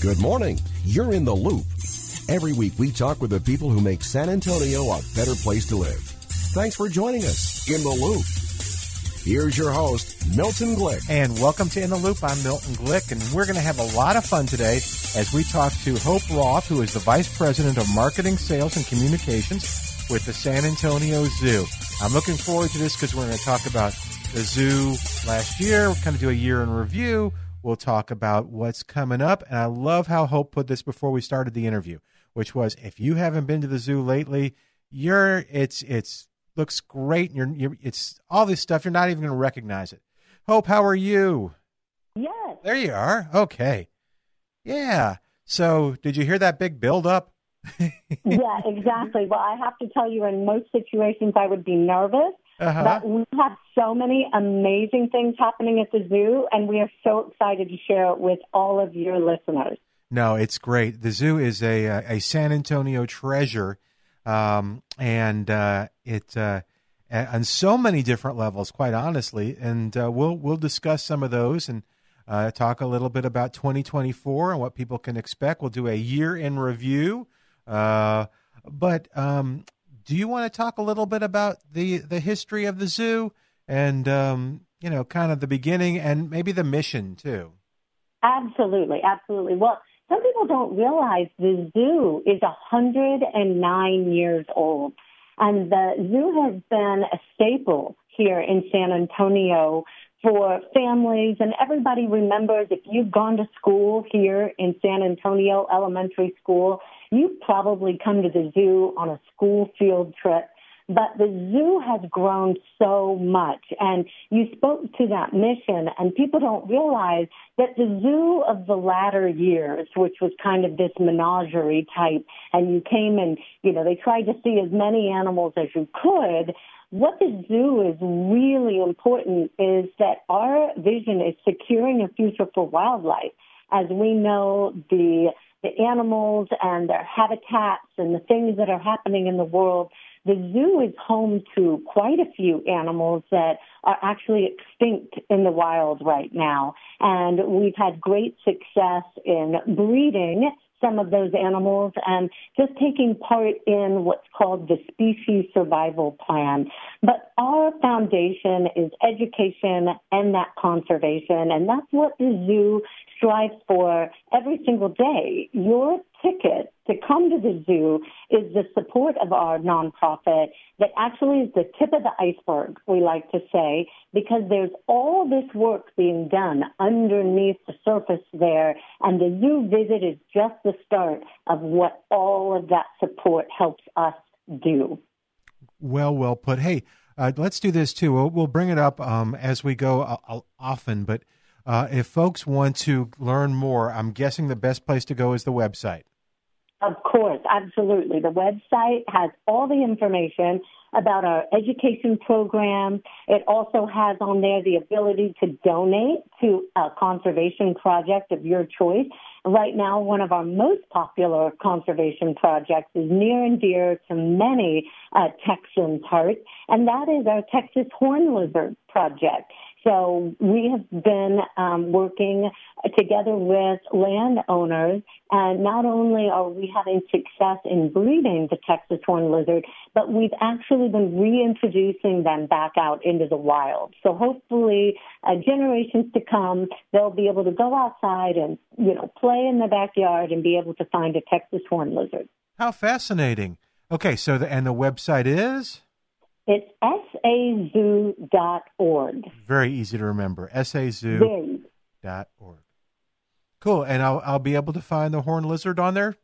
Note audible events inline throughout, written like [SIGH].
Good morning. You're in the loop. Every week we talk with the people who make San Antonio a better place to live. Thanks for joining us in the loop. Here's your host, Milton Glick. And welcome to In the Loop. I'm Milton Glick, and we're going to have a lot of fun today as we talk to Hope Roth, who is the Vice President of Marketing, Sales, and Communications with the San Antonio Zoo. I'm looking forward to this because we're going to talk about the zoo last year, we'll kind of do a year in review. We'll talk about what's coming up. And I love how Hope put this before we started the interview, which was if you haven't been to the zoo lately, you're it's it's looks great and you're, you're it's all this stuff you're not even going to recognize it. Hope, how are you? Yes. There you are. Okay. Yeah. So, did you hear that big build up? [LAUGHS] yeah, exactly. Well, I have to tell you, in most situations, I would be nervous. Uh-huh. But we have so many amazing things happening at the zoo, and we are so excited to share it with all of your listeners. No, it's great. The zoo is a a San Antonio treasure, um, and uh, it uh, on so many different levels. Quite honestly, and uh, we'll we'll discuss some of those and uh, talk a little bit about 2024 and what people can expect. We'll do a year in review, uh, but um, do you want to talk a little bit about the the history of the zoo and um, you know, kind of the beginning and maybe the mission too? Absolutely, absolutely. Well, some people don't realize the zoo is 109 years old, and the zoo has been a staple here in San Antonio for families and everybody remembers if you've gone to school here in San Antonio Elementary School, you've probably come to the zoo on a school field trip. But the zoo has grown so much and you spoke to that mission and people don't realize that the zoo of the latter years, which was kind of this menagerie type, and you came and, you know, they tried to see as many animals as you could, what the zoo is really important is that our vision is securing a future for wildlife. As we know, the the animals and their habitats and the things that are happening in the world, the zoo is home to quite a few animals that are actually extinct in the wild right now. And we've had great success in breeding some of those animals and just taking part in what's called the species survival plan. But our foundation is education and that conservation, and that's what the zoo strives for every single day. Your ticket to come to the zoo is the support of our nonprofit that actually is the tip of the iceberg, we like to say, because there's all this work being done underneath the surface there, and the zoo visit is just the start of what all of that support helps us do. Well, well put. Hey, uh, let's do this too. We'll, we'll bring it up um, as we go uh, often, but uh, if folks want to learn more, I'm guessing the best place to go is the website. Of course, absolutely. The website has all the information about our education program. It also has on there the ability to donate to a conservation project of your choice. Right now, one of our most popular conservation projects is near and dear to many uh, Texans' hearts, and that is our Texas Horn Lizard Project. So we have been um, working together with landowners, and not only are we having success in breeding the Texas horn lizard, but we've actually been reintroducing them back out into the wild. So hopefully, uh, generations to come, they'll be able to go outside and you know play in the backyard and be able to find a Texas horn lizard. How fascinating! Okay, so the, and the website is. It's sazoo.org. Very easy to remember. sazoo.org. Cool. And I'll, I'll be able to find the horn lizard on there?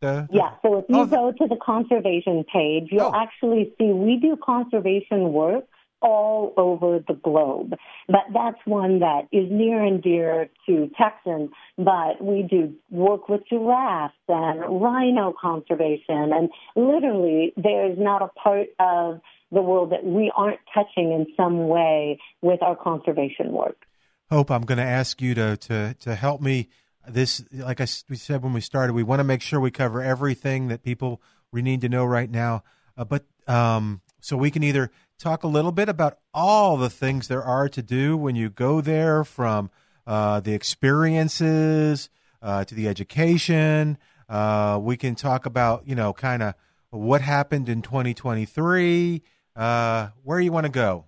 The, the... Yeah. So if you oh, go to the conservation page, you'll oh. actually see we do conservation work all over the globe. But that's one that is near and dear to Texans. But we do work with giraffes and rhino conservation, and literally there's not a part of the world that we aren't touching in some way with our conservation work. Hope, I'm going to ask you to to to help me. This, like I we said when we started, we want to make sure we cover everything that people we need to know right now. Uh, but um, so we can either talk a little bit about all the things there are to do when you go there, from uh, the experiences uh, to the education. Uh, we can talk about you know kind of what happened in 2023. Uh, where you want to go?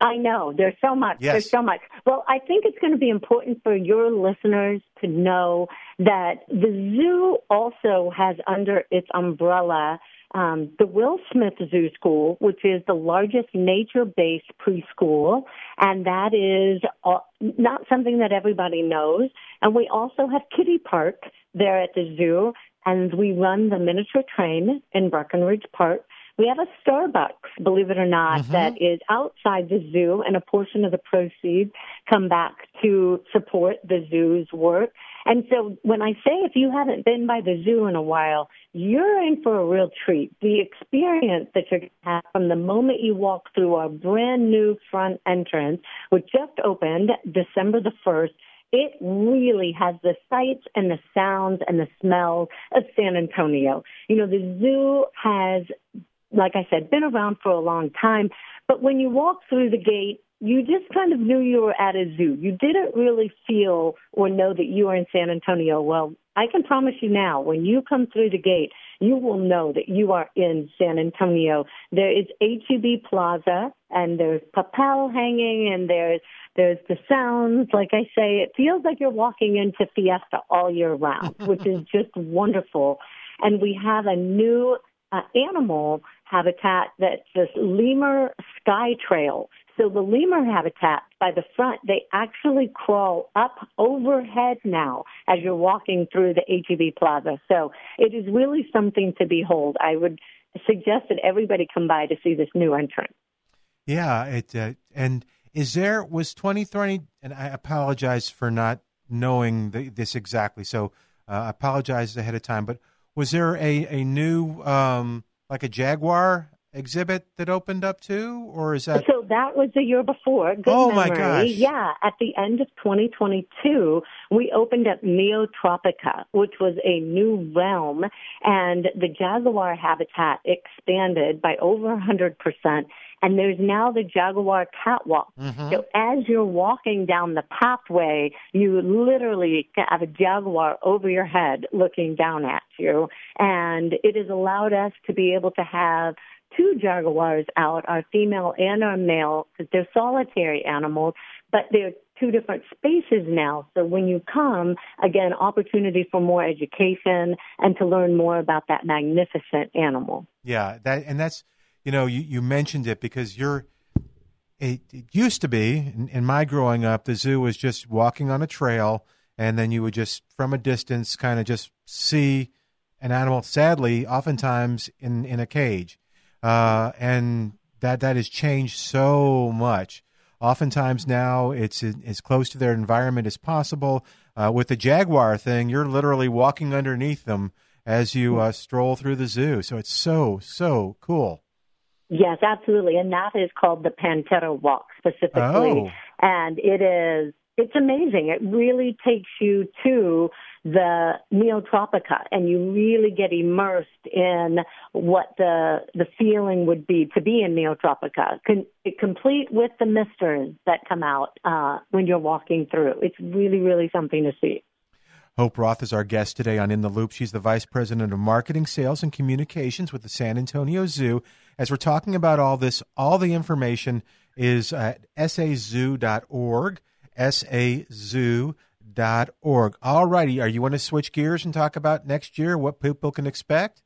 I know. There's so much. Yes. There's so much. Well, I think it's going to be important for your listeners to know that the zoo also has under its umbrella um, the Will Smith Zoo School, which is the largest nature-based preschool, and that is uh, not something that everybody knows. And we also have Kiddie Park there at the zoo, and we run the miniature train in Brackenridge Park. We have a Starbucks, believe it or not, Mhm. that is outside the zoo, and a portion of the proceeds come back to support the zoo's work. And so when I say if you haven't been by the zoo in a while, you're in for a real treat. The experience that you're going to have from the moment you walk through our brand new front entrance, which just opened December the 1st, it really has the sights and the sounds and the smells of San Antonio. You know, the zoo has, like I said, been around for a long time, but when you walk through the gate, you just kind of knew you were at a zoo. You didn't really feel or know that you were in San Antonio. Well, I can promise you now, when you come through the gate, you will know that you are in San Antonio. There is HEB Plaza, and there's papel hanging, and there's there's the sounds. Like I say, it feels like you're walking into Fiesta all year round, which is [LAUGHS] just wonderful. And we have a new uh, animal habitat that's this lemur sky trail. So the lemur habitat by the front, they actually crawl up overhead now as you're walking through the HEB Plaza. So it is really something to behold. I would suggest that everybody come by to see this new entrance. Yeah, it uh, and is there was 2020 and I apologize for not knowing the, this exactly. So uh, I apologize ahead of time, but was there a a new um like a Jaguar exhibit that opened up too or is that So that was the year before. Good Oh, my gosh. Yeah, at the end of 2022, we opened up Neotropica, which was a new realm, and the jaguar habitat expanded by over 100%. And there's now the jaguar catwalk. Mhm. So as you're walking down the pathway, you literally have a jaguar over your head looking down at you. And it has allowed us to be able to have two jaguars out, our female and our male, because they're solitary animals, but they're two different spaces now. So when you come, again, opportunity for more education and to learn more about that magnificent animal. Yeah, that and that's you know you, you mentioned it because you're. It, it used to be in, in my growing up, the zoo was just walking on a trail, and then you would just from a distance kind of just see an animal. Sadly, oftentimes in in a cage, uh, and that that has changed so much. Oftentimes now it's as close to their environment as possible. Uh, with the jaguar thing, you're literally walking underneath them as you uh, stroll through the zoo. So it's so so cool. Yes, absolutely. And that is called the Panthera Walk specifically. Oh. And it is, it's amazing. It really takes you to the Neotropica and you really get immersed in what the, the feeling would be to be in Neotropica. Con- complete with the misters that come out, uh, when you're walking through. It's really, really something to see. Hope Roth is our guest today on In the Loop. She's the Vice President of Marketing, Sales, and Communications with the San Antonio Zoo. As we're talking about all this, all the information is at sazoo.org, sazoo.org. All righty. Are you want to switch gears and talk about next year, what people can expect?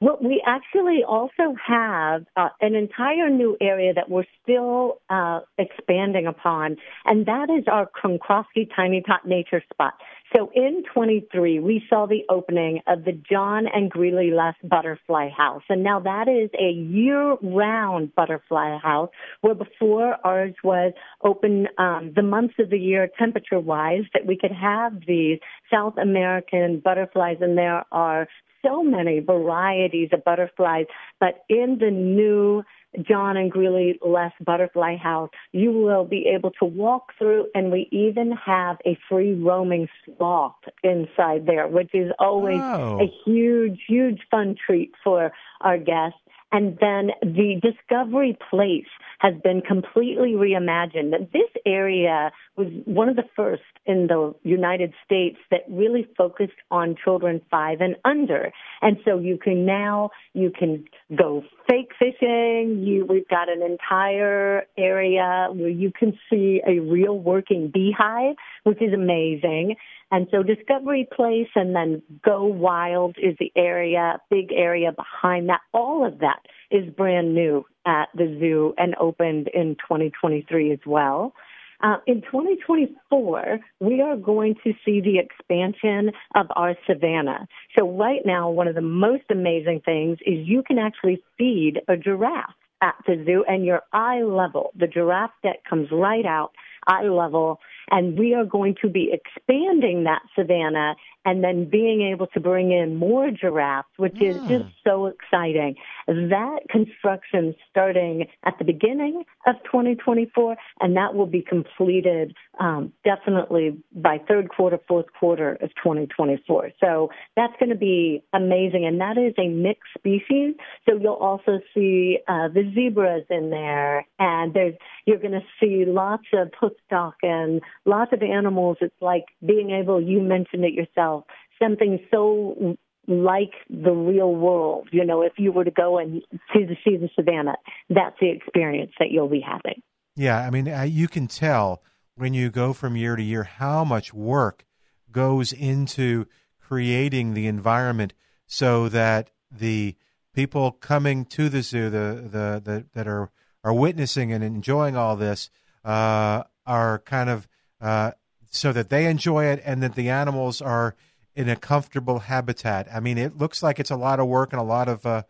Well, we actually also have uh, an entire new area that we're still uh, expanding upon, and that is our Kronkosky Tiny Tot Nature Spot. So in 23, we saw the opening of the John and Greeley Less Butterfly House. And now that is a year-round butterfly house, where before ours was open um, the months of the year temperature-wise, that we could have these South American butterflies, and there are so many varieties of butterflies. But in the new John and Greeley Less Butterfly House, you will be able to walk through, and we even have a free roaming sloth inside there, which is always Oh. a huge, huge fun treat for our guests. And then the Discovery Place has been completely reimagined. This area was one of the first in the United States that really focused on children five and under. And so you can now, you can go fake fishing. You, we've got an entire area where you can see a real working beehive, which is amazing. And so Discovery Place and then Go Wild is the area, big area behind that. All of that is brand new at the zoo and opened in 2023 as well. Uh, in 2024, we are going to see the expansion of our savannah. So right now, one of the most amazing things is you can actually feed a giraffe at the zoo and you're eye level. The giraffe deck comes right out eye level and we are going to be expanding that savannah and then being able to bring in more giraffes, which is just so exciting. That construction starting at the beginning of 2024, and that will be completed um, definitely by third quarter, fourth quarter of 2024. So that's going to be amazing, and that is a mixed species. So you'll also see uh, the zebras in there, and there's you're going to see lots of hoofstock and lots of animals. It's like being able, you mentioned it yourself, something so like the real world. You know, if you were to go and see the, see the savannah, that's the experience that you'll be having. Yeah, I mean, you can tell when you go from year to year how much work goes into creating the environment so that the people coming to the zoo, the the, the that are are witnessing and enjoying all this, uh, are kind of uh, so that they enjoy it and that the animals are in a comfortable habitat. I mean, it looks like it's a lot of work and a lot of uh,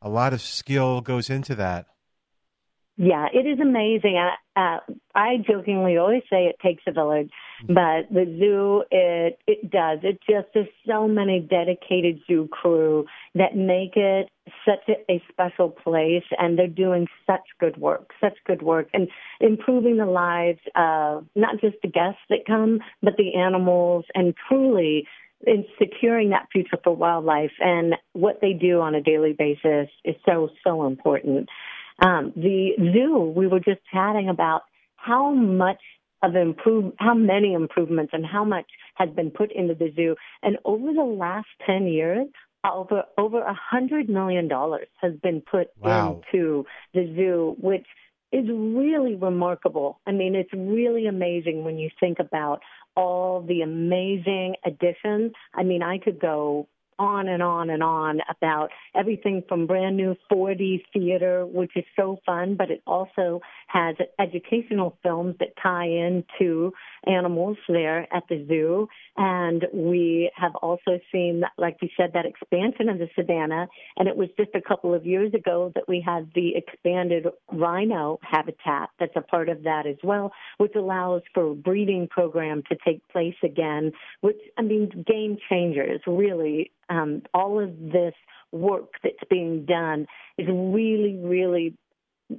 a lot of skill goes into that. Yeah, it is amazing. Uh, uh, I jokingly always say it takes a village, but the zoo, it it does. It just there's so many dedicated zoo crew that make it such a, a special place, and they're doing such good work, such good work, and improving the lives of not just the guests that come, but the animals, and truly in securing that future for wildlife. And what they do on a daily basis is so so important. Um, the zoo, we were just chatting about how much of improve, how many improvements and how much has been put into the zoo. And over the last 10 years, over, over a hundred million dollars has been put Wow. into the zoo, which is really remarkable. I mean, it's really amazing when you think about all the amazing additions. I mean, I could go on and on and on about everything from brand new 4D theater, which is so fun, but it also has educational films that tie into animals there at the zoo. And we have also seen, like you said, that expansion of the savannah. And it was just a couple of years ago that we had the expanded rhino habitat that's a part of that as well, which allows for a breeding program to take place again, which, I mean, game changers, really. Um, all of this work that's being done is really, really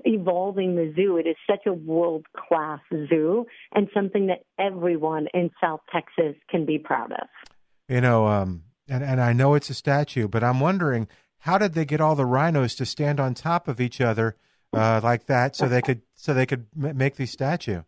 evolving the zoo. It is such a world class zoo and something that everyone in South Texas can be proud of. You know, um, and and I know it's a statue, but I'm wondering how did they get all the rhinos to stand on top of each other uh, like that so they could so they could m- make the statue?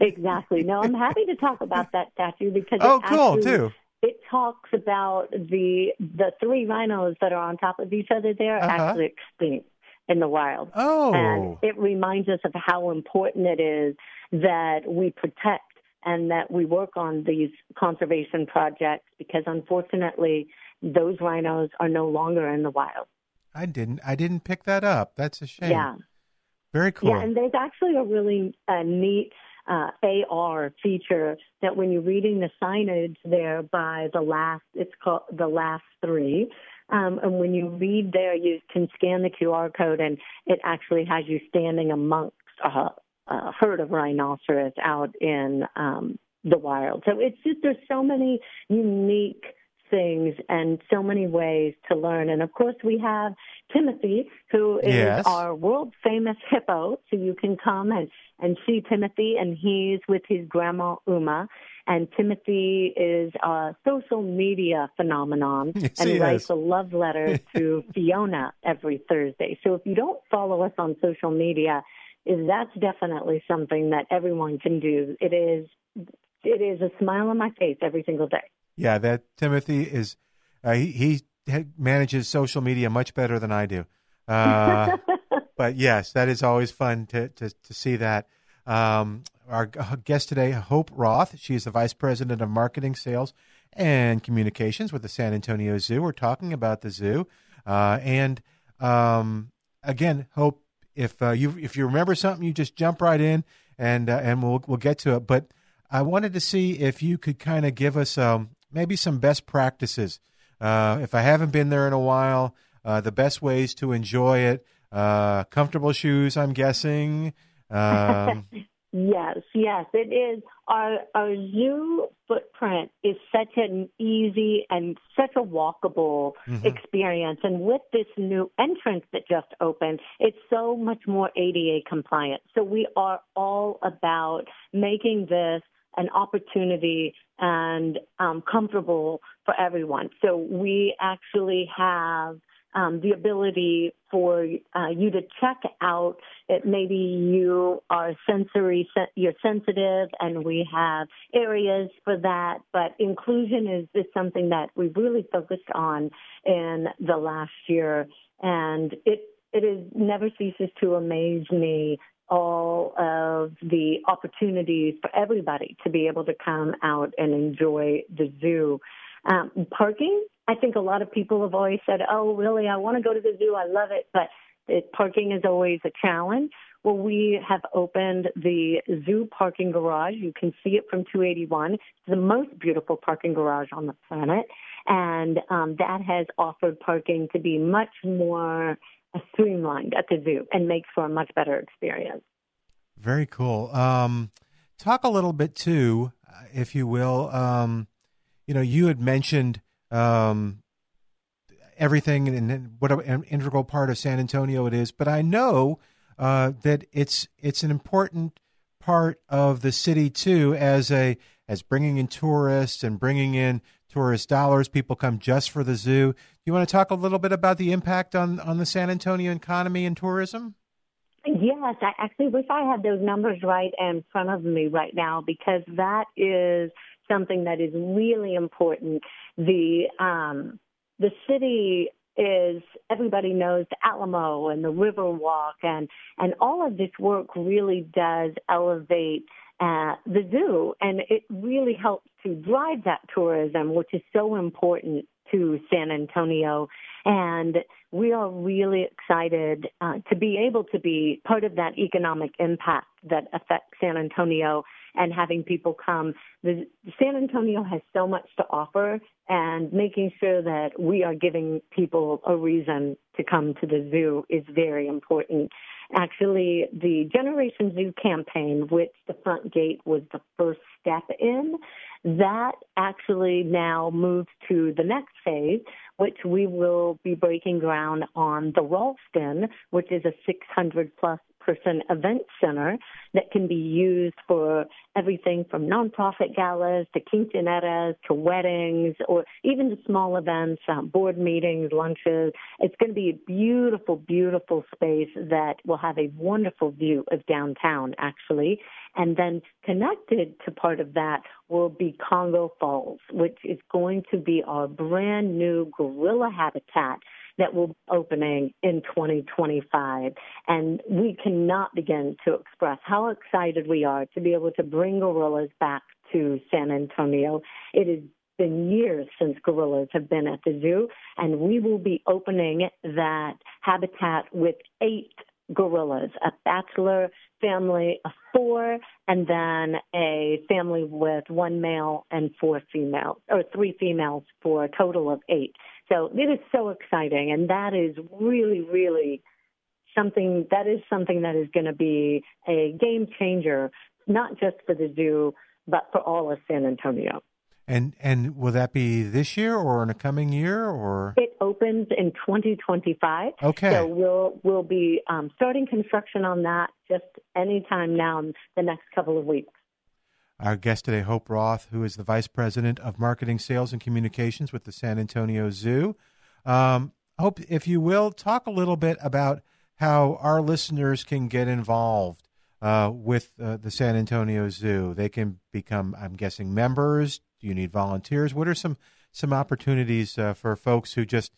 Exactly. No, I'm happy to talk about that statue because Oh, cool too. It talks about the the three rhinos that are on top of each other there Uh-huh. actually extinct in the wild. Oh, And it reminds us of how important it is that we protect and that we work on these conservation projects because unfortunately those rhinos are no longer in the wild. I didn't. I didn't pick that up. That's a shame. Yeah. Very cool. Yeah, and there's actually a really uh, neat uh, AR feature that when you're reading the signage there by the last, it's called the last three. Um, and when you read there, you can scan the QR code, and it actually has you standing amongst a, a herd of rhinoceros out in um, the wild. So it's just there's so many unique things and so many ways to learn. And of course, we have Timothy, who is Yes. our world famous hippo. So you can come and, and see Timothy, and he's with his grandma Uma. And Timothy is a social media phenomenon [LAUGHS] Yes, and writes is. a love letter [LAUGHS] to Fiona every Thursday. So if you don't follow us on social media, that's definitely something that everyone can do. It is it is a smile on my face every single day. Yeah, that Timothy is. Uh, he he manages social media much better than I do. Uh, [LAUGHS] but yes, that is always fun to to, to see that. Um, our guest today, Hope Roth. She is the vice president of marketing, sales, and communications with the San Antonio Zoo. We're talking about the zoo, uh, and um, again, Hope. If uh, you if you remember something, you just jump right in, and uh, and we'll we'll get to it. But I wanted to see if you could kind of give us um, maybe some best practices. Uh, if I haven't been there in a while, uh, the best ways to enjoy it. Uh, comfortable shoes, I'm guessing. Um, [LAUGHS] Yes, yes, it is. Our our zoo footprint is such an easy and such a walkable experience, and with this new entrance that just opened, it's so much more ADA compliant. So we are all about making this an opportunity and um, comfortable for everyone. So we actually have um, the ability for uh, you to check out that maybe you are sensory, you're sensitive, and we have areas for that. But inclusion is, is something that we've really focused on in the last year, and it it is never ceases to amaze me all of the opportunities for everybody to be able to come out and enjoy the zoo. Um, parking, I think a lot of people have always said, oh, really, I want to go to the zoo. I love it. But it, parking is always a challenge. Well, we have opened the zoo parking garage. You can see it from 281. It's the most beautiful parking garage on the planet. And um, that has offered parking to be much more streamlined at the zoo and makes for a much better experience. very cool. Um, talk a little bit too, uh, if you will. Um, you know, you had mentioned um, everything and, and what an integral part of San Antonio it is, but I know uh, that it's it's an important part of the city too, as a as bringing in tourists and bringing in tourist dollars. People come just for the zoo. Do you want to talk a little bit about the impact on on the San Antonio economy and tourism? Yes, I actually wish I had those numbers right in front of me right now because that is something that is really important. The um, the city is everybody knows the Alamo and the Riverwalk and and all of this work really does elevate uh, the zoo and it really helps to drive that tourism, which is so important to San Antonio. And we are really excited uh, to be able to be part of that economic impact that affects San Antonio and having people come. The, San Antonio has so much to offer, and making sure that we are giving people a reason to come to the zoo is very important. Actually, the Generation Zoo campaign, which the front gate was the first step in, that actually now moves to the next phase, which we will be breaking ground on the Ralston, which is a 600 plus person event center that can be used for everything from nonprofit galas to quinceaneras to weddings or even to small events, um, board meetings, lunches. It's going to be a beautiful, beautiful space that will have a wonderful view of downtown, actually. And then connected to part of that will be Congo Falls, which is going to be our brand new gorilla habitat that will be opening in 2025. And we cannot begin to express how excited we are to be able to bring gorillas back to San Antonio. It has been years since gorillas have been at the zoo, and we will be opening that habitat with eight gorillas a bachelor family of four, and then a family with one male and four females, or three females for a total of eight. So it is so exciting, and that is really, really something that is something that is going to be a game changer, not just for the zoo, but for all of San Antonio. And and will that be this year or in a coming year or? It opens in 2025. Okay. So we'll we'll be um, starting construction on that just anytime now in the next couple of weeks. Our guest today, Hope Roth, who is the Vice President of Marketing, Sales, and Communications with the San Antonio Zoo. Um, Hope, if you will, talk a little bit about how our listeners can get involved uh, with uh, the San Antonio Zoo. They can become, I'm guessing, members. Do you need volunteers? What are some some opportunities uh, for folks who just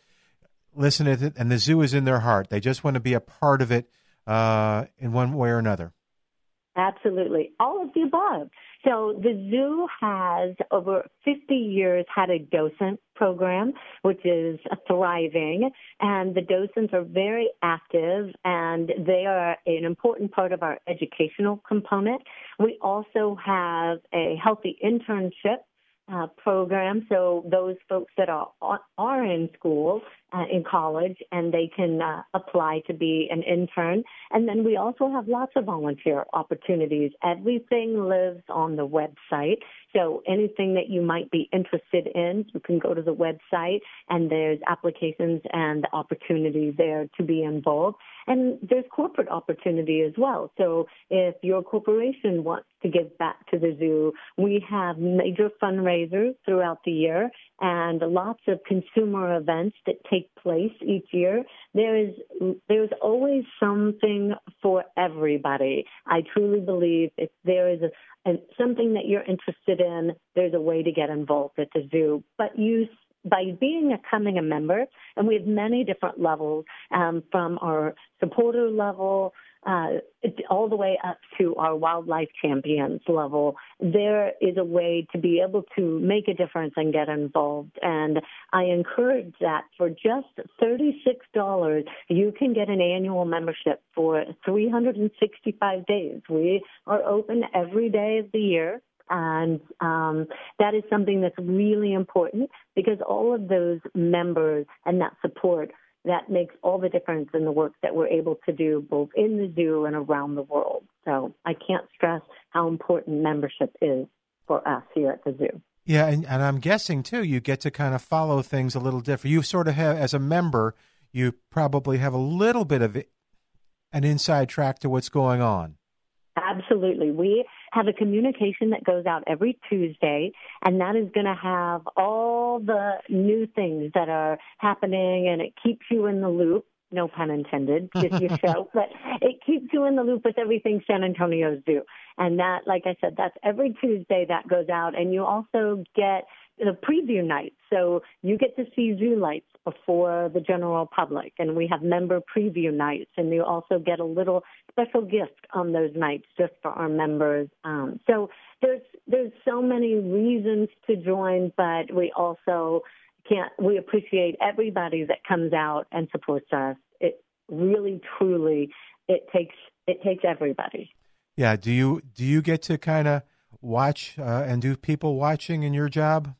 listen to it and the zoo is in their heart? They just want to be a part of it uh, in one way or another. Absolutely. All of the above. So the zoo has over 50 years had a docent program, which is thriving, and the docents are very active and they are an important part of our educational component. We also have a healthy internship uh, program. So those folks that are are in school, uh, in college, and they can uh, apply to be an intern. And then we also have lots of volunteer opportunities. Everything lives on the website. So anything that you might be interested in, you can go to the website, and there's applications and opportunity there to be involved. And there's corporate opportunity as well. So if your corporation wants to give back to the zoo, we have major fundraisers throughout the year and lots of consumer events that take place each year. There is there's always something for everybody. I truly believe if there is a, a, something that you're interested in, there's a way to get involved at the zoo. But you by being a coming a member, and we have many different levels um, from our supporter level uh, all the way up to our wildlife champions level, there is a way to be able to make a difference and get involved. And I encourage that for just $36, you can get an annual membership for 365 days. We are open every day of the year. And um, that is something that's really important because all of those members and that support that makes all the difference in the work that we're able to do both in the zoo and around the world. So I can't stress how important membership is for us here at the zoo. Yeah, and, and I'm guessing too, you get to kind of follow things a little different. You sort of have, as a member, you probably have a little bit of an inside track to what's going on. Absolutely. We have a communication that goes out every Tuesday, and that is going to have all the new things that are happening, and it keeps you in the loop. No pun intended, just your [LAUGHS] show, but it keeps you in the loop with everything San Antonio's do. And that, like I said, that's every Tuesday that goes out, and you also get the preview night. So you get to see zoo lights before the general public, and we have member preview nights, and you also get a little special gift on those nights just for our members. Um, so there's there's so many reasons to join, but we also can't. We appreciate everybody that comes out and supports us. It really, truly, it takes it takes everybody. Yeah. Do you do you get to kind of watch uh, and do people watching in your job?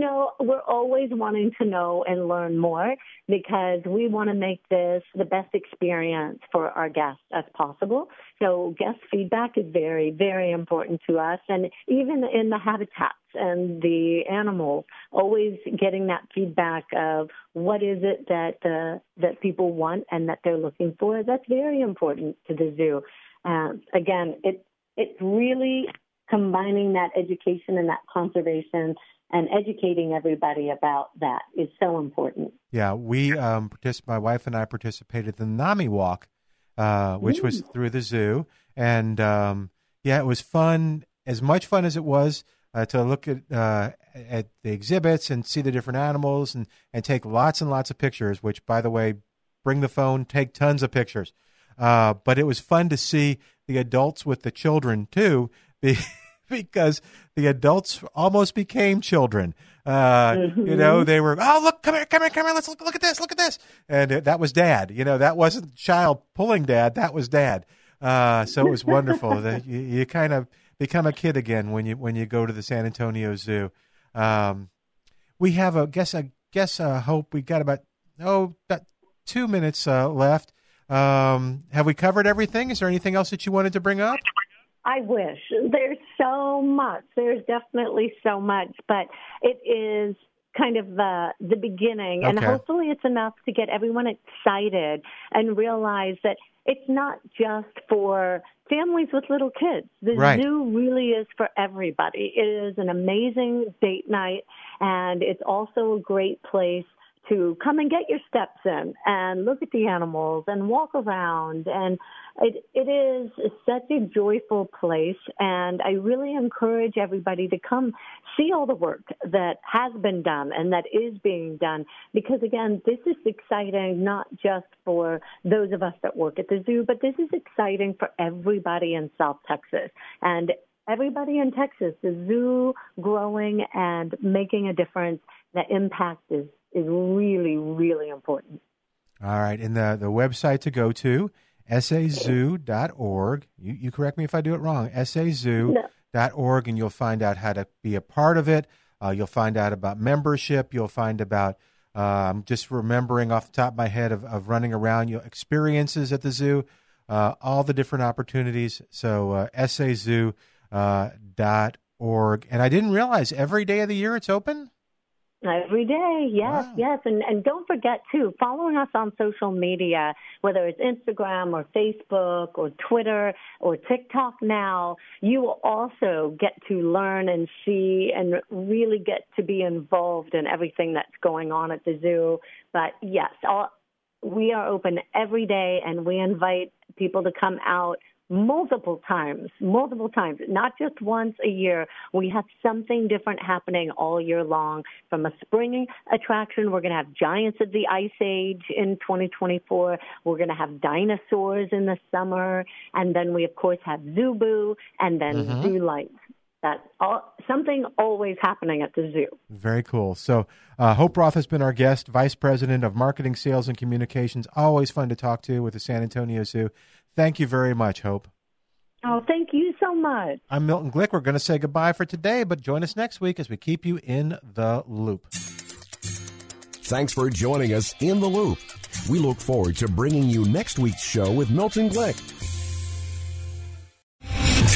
Know, we're always wanting to know and learn more because we want to make this the best experience for our guests as possible. So guest feedback is very, very important to us. And even in the habitats and the animals, always getting that feedback of what is it that, uh, that people want and that they're looking for. That's very important to the zoo. Uh, again, it, it's really combining that education and that conservation and educating everybody about that is so important. Yeah, we um, particip- my wife and I participated in the NAMI Walk, uh, which was through the zoo, and um, yeah, it was fun. As much fun as it was uh, to look at uh, at the exhibits and see the different animals and and take lots and lots of pictures. Which, by the way, bring the phone, take tons of pictures. Uh, but it was fun to see the adults with the children too. [LAUGHS] [LAUGHS] because the adults almost became children. Uh, Mm-hmm. You know, they were, oh, look, come here, come here, come here. Let's look, look at this, look at this. And it, that was dad. You know, that wasn't child pulling dad. That was dad. Uh, so it was wonderful that [LAUGHS] you, you kind of become a kid again when you, when you go to the San Antonio Zoo. Um, we have a guess, I guess, uh, hope we got about, oh, about two minutes, uh, left. Um, have we covered everything? Is there anything else that you wanted to bring up? I wish. There's so much. There's definitely so much, but it is kind of the the beginning and hopefully it's enough to get everyone excited and realize that it's not just for families with little kids. The Right. zoo really is for everybody. It is an amazing date night and it's also a great place to come and get your steps in and look at the animals and walk around. And it it is such a joyful place. And I really encourage everybody to come see all the work that has been done and that is being done. Because again this is exciting not just for those of us that work at the zoo but this is exciting for everybody in South Texas. And everybody in Texas the zoo growing and making a difference the impact is is really really important All right. And the, the website to go to, sazoo.org. You, you correct me if I do it wrong. sazoo.org, and you'll find out how to be a part of it. Uh, you'll find out about membership. You'll find about, um, just remembering off the top of my head of, of running around, your experiences at the zoo, uh, all the different opportunities. So, uh, sazoo, uh, dot org. And I didn't realize every day of the year it's open. Every day, yes, Wow. yes, and and don't forget too, following us on social media, whether it's Instagram or Facebook or Twitter or TikTok. Now, you will also get to learn and see and really get to be involved in everything that's going on at the zoo. But yes, all, we are open every day, and we invite people to come out multiple times, multiple times, not just once a year. We have something different happening all year long. From a spring attraction, we're going to have Giants of the Ice Age in 2024. We're going to have dinosaurs in the summer. And then we, of course, have Zoo Boo and then Zoo Lights. That's all, something always happening at the zoo. Very cool. So, uh, Hope Roth has been our guest, Vice President of Marketing, Sales, and Communications. Always fun to talk to with the San Antonio Zoo. Thank you very much, Hope. Oh, thank you so much. I'm Milton Glick. We're going to say goodbye for today, but join us next week as we keep you in the loop. Thanks for joining us in the loop. We look forward to bringing you next week's show with Milton Glick.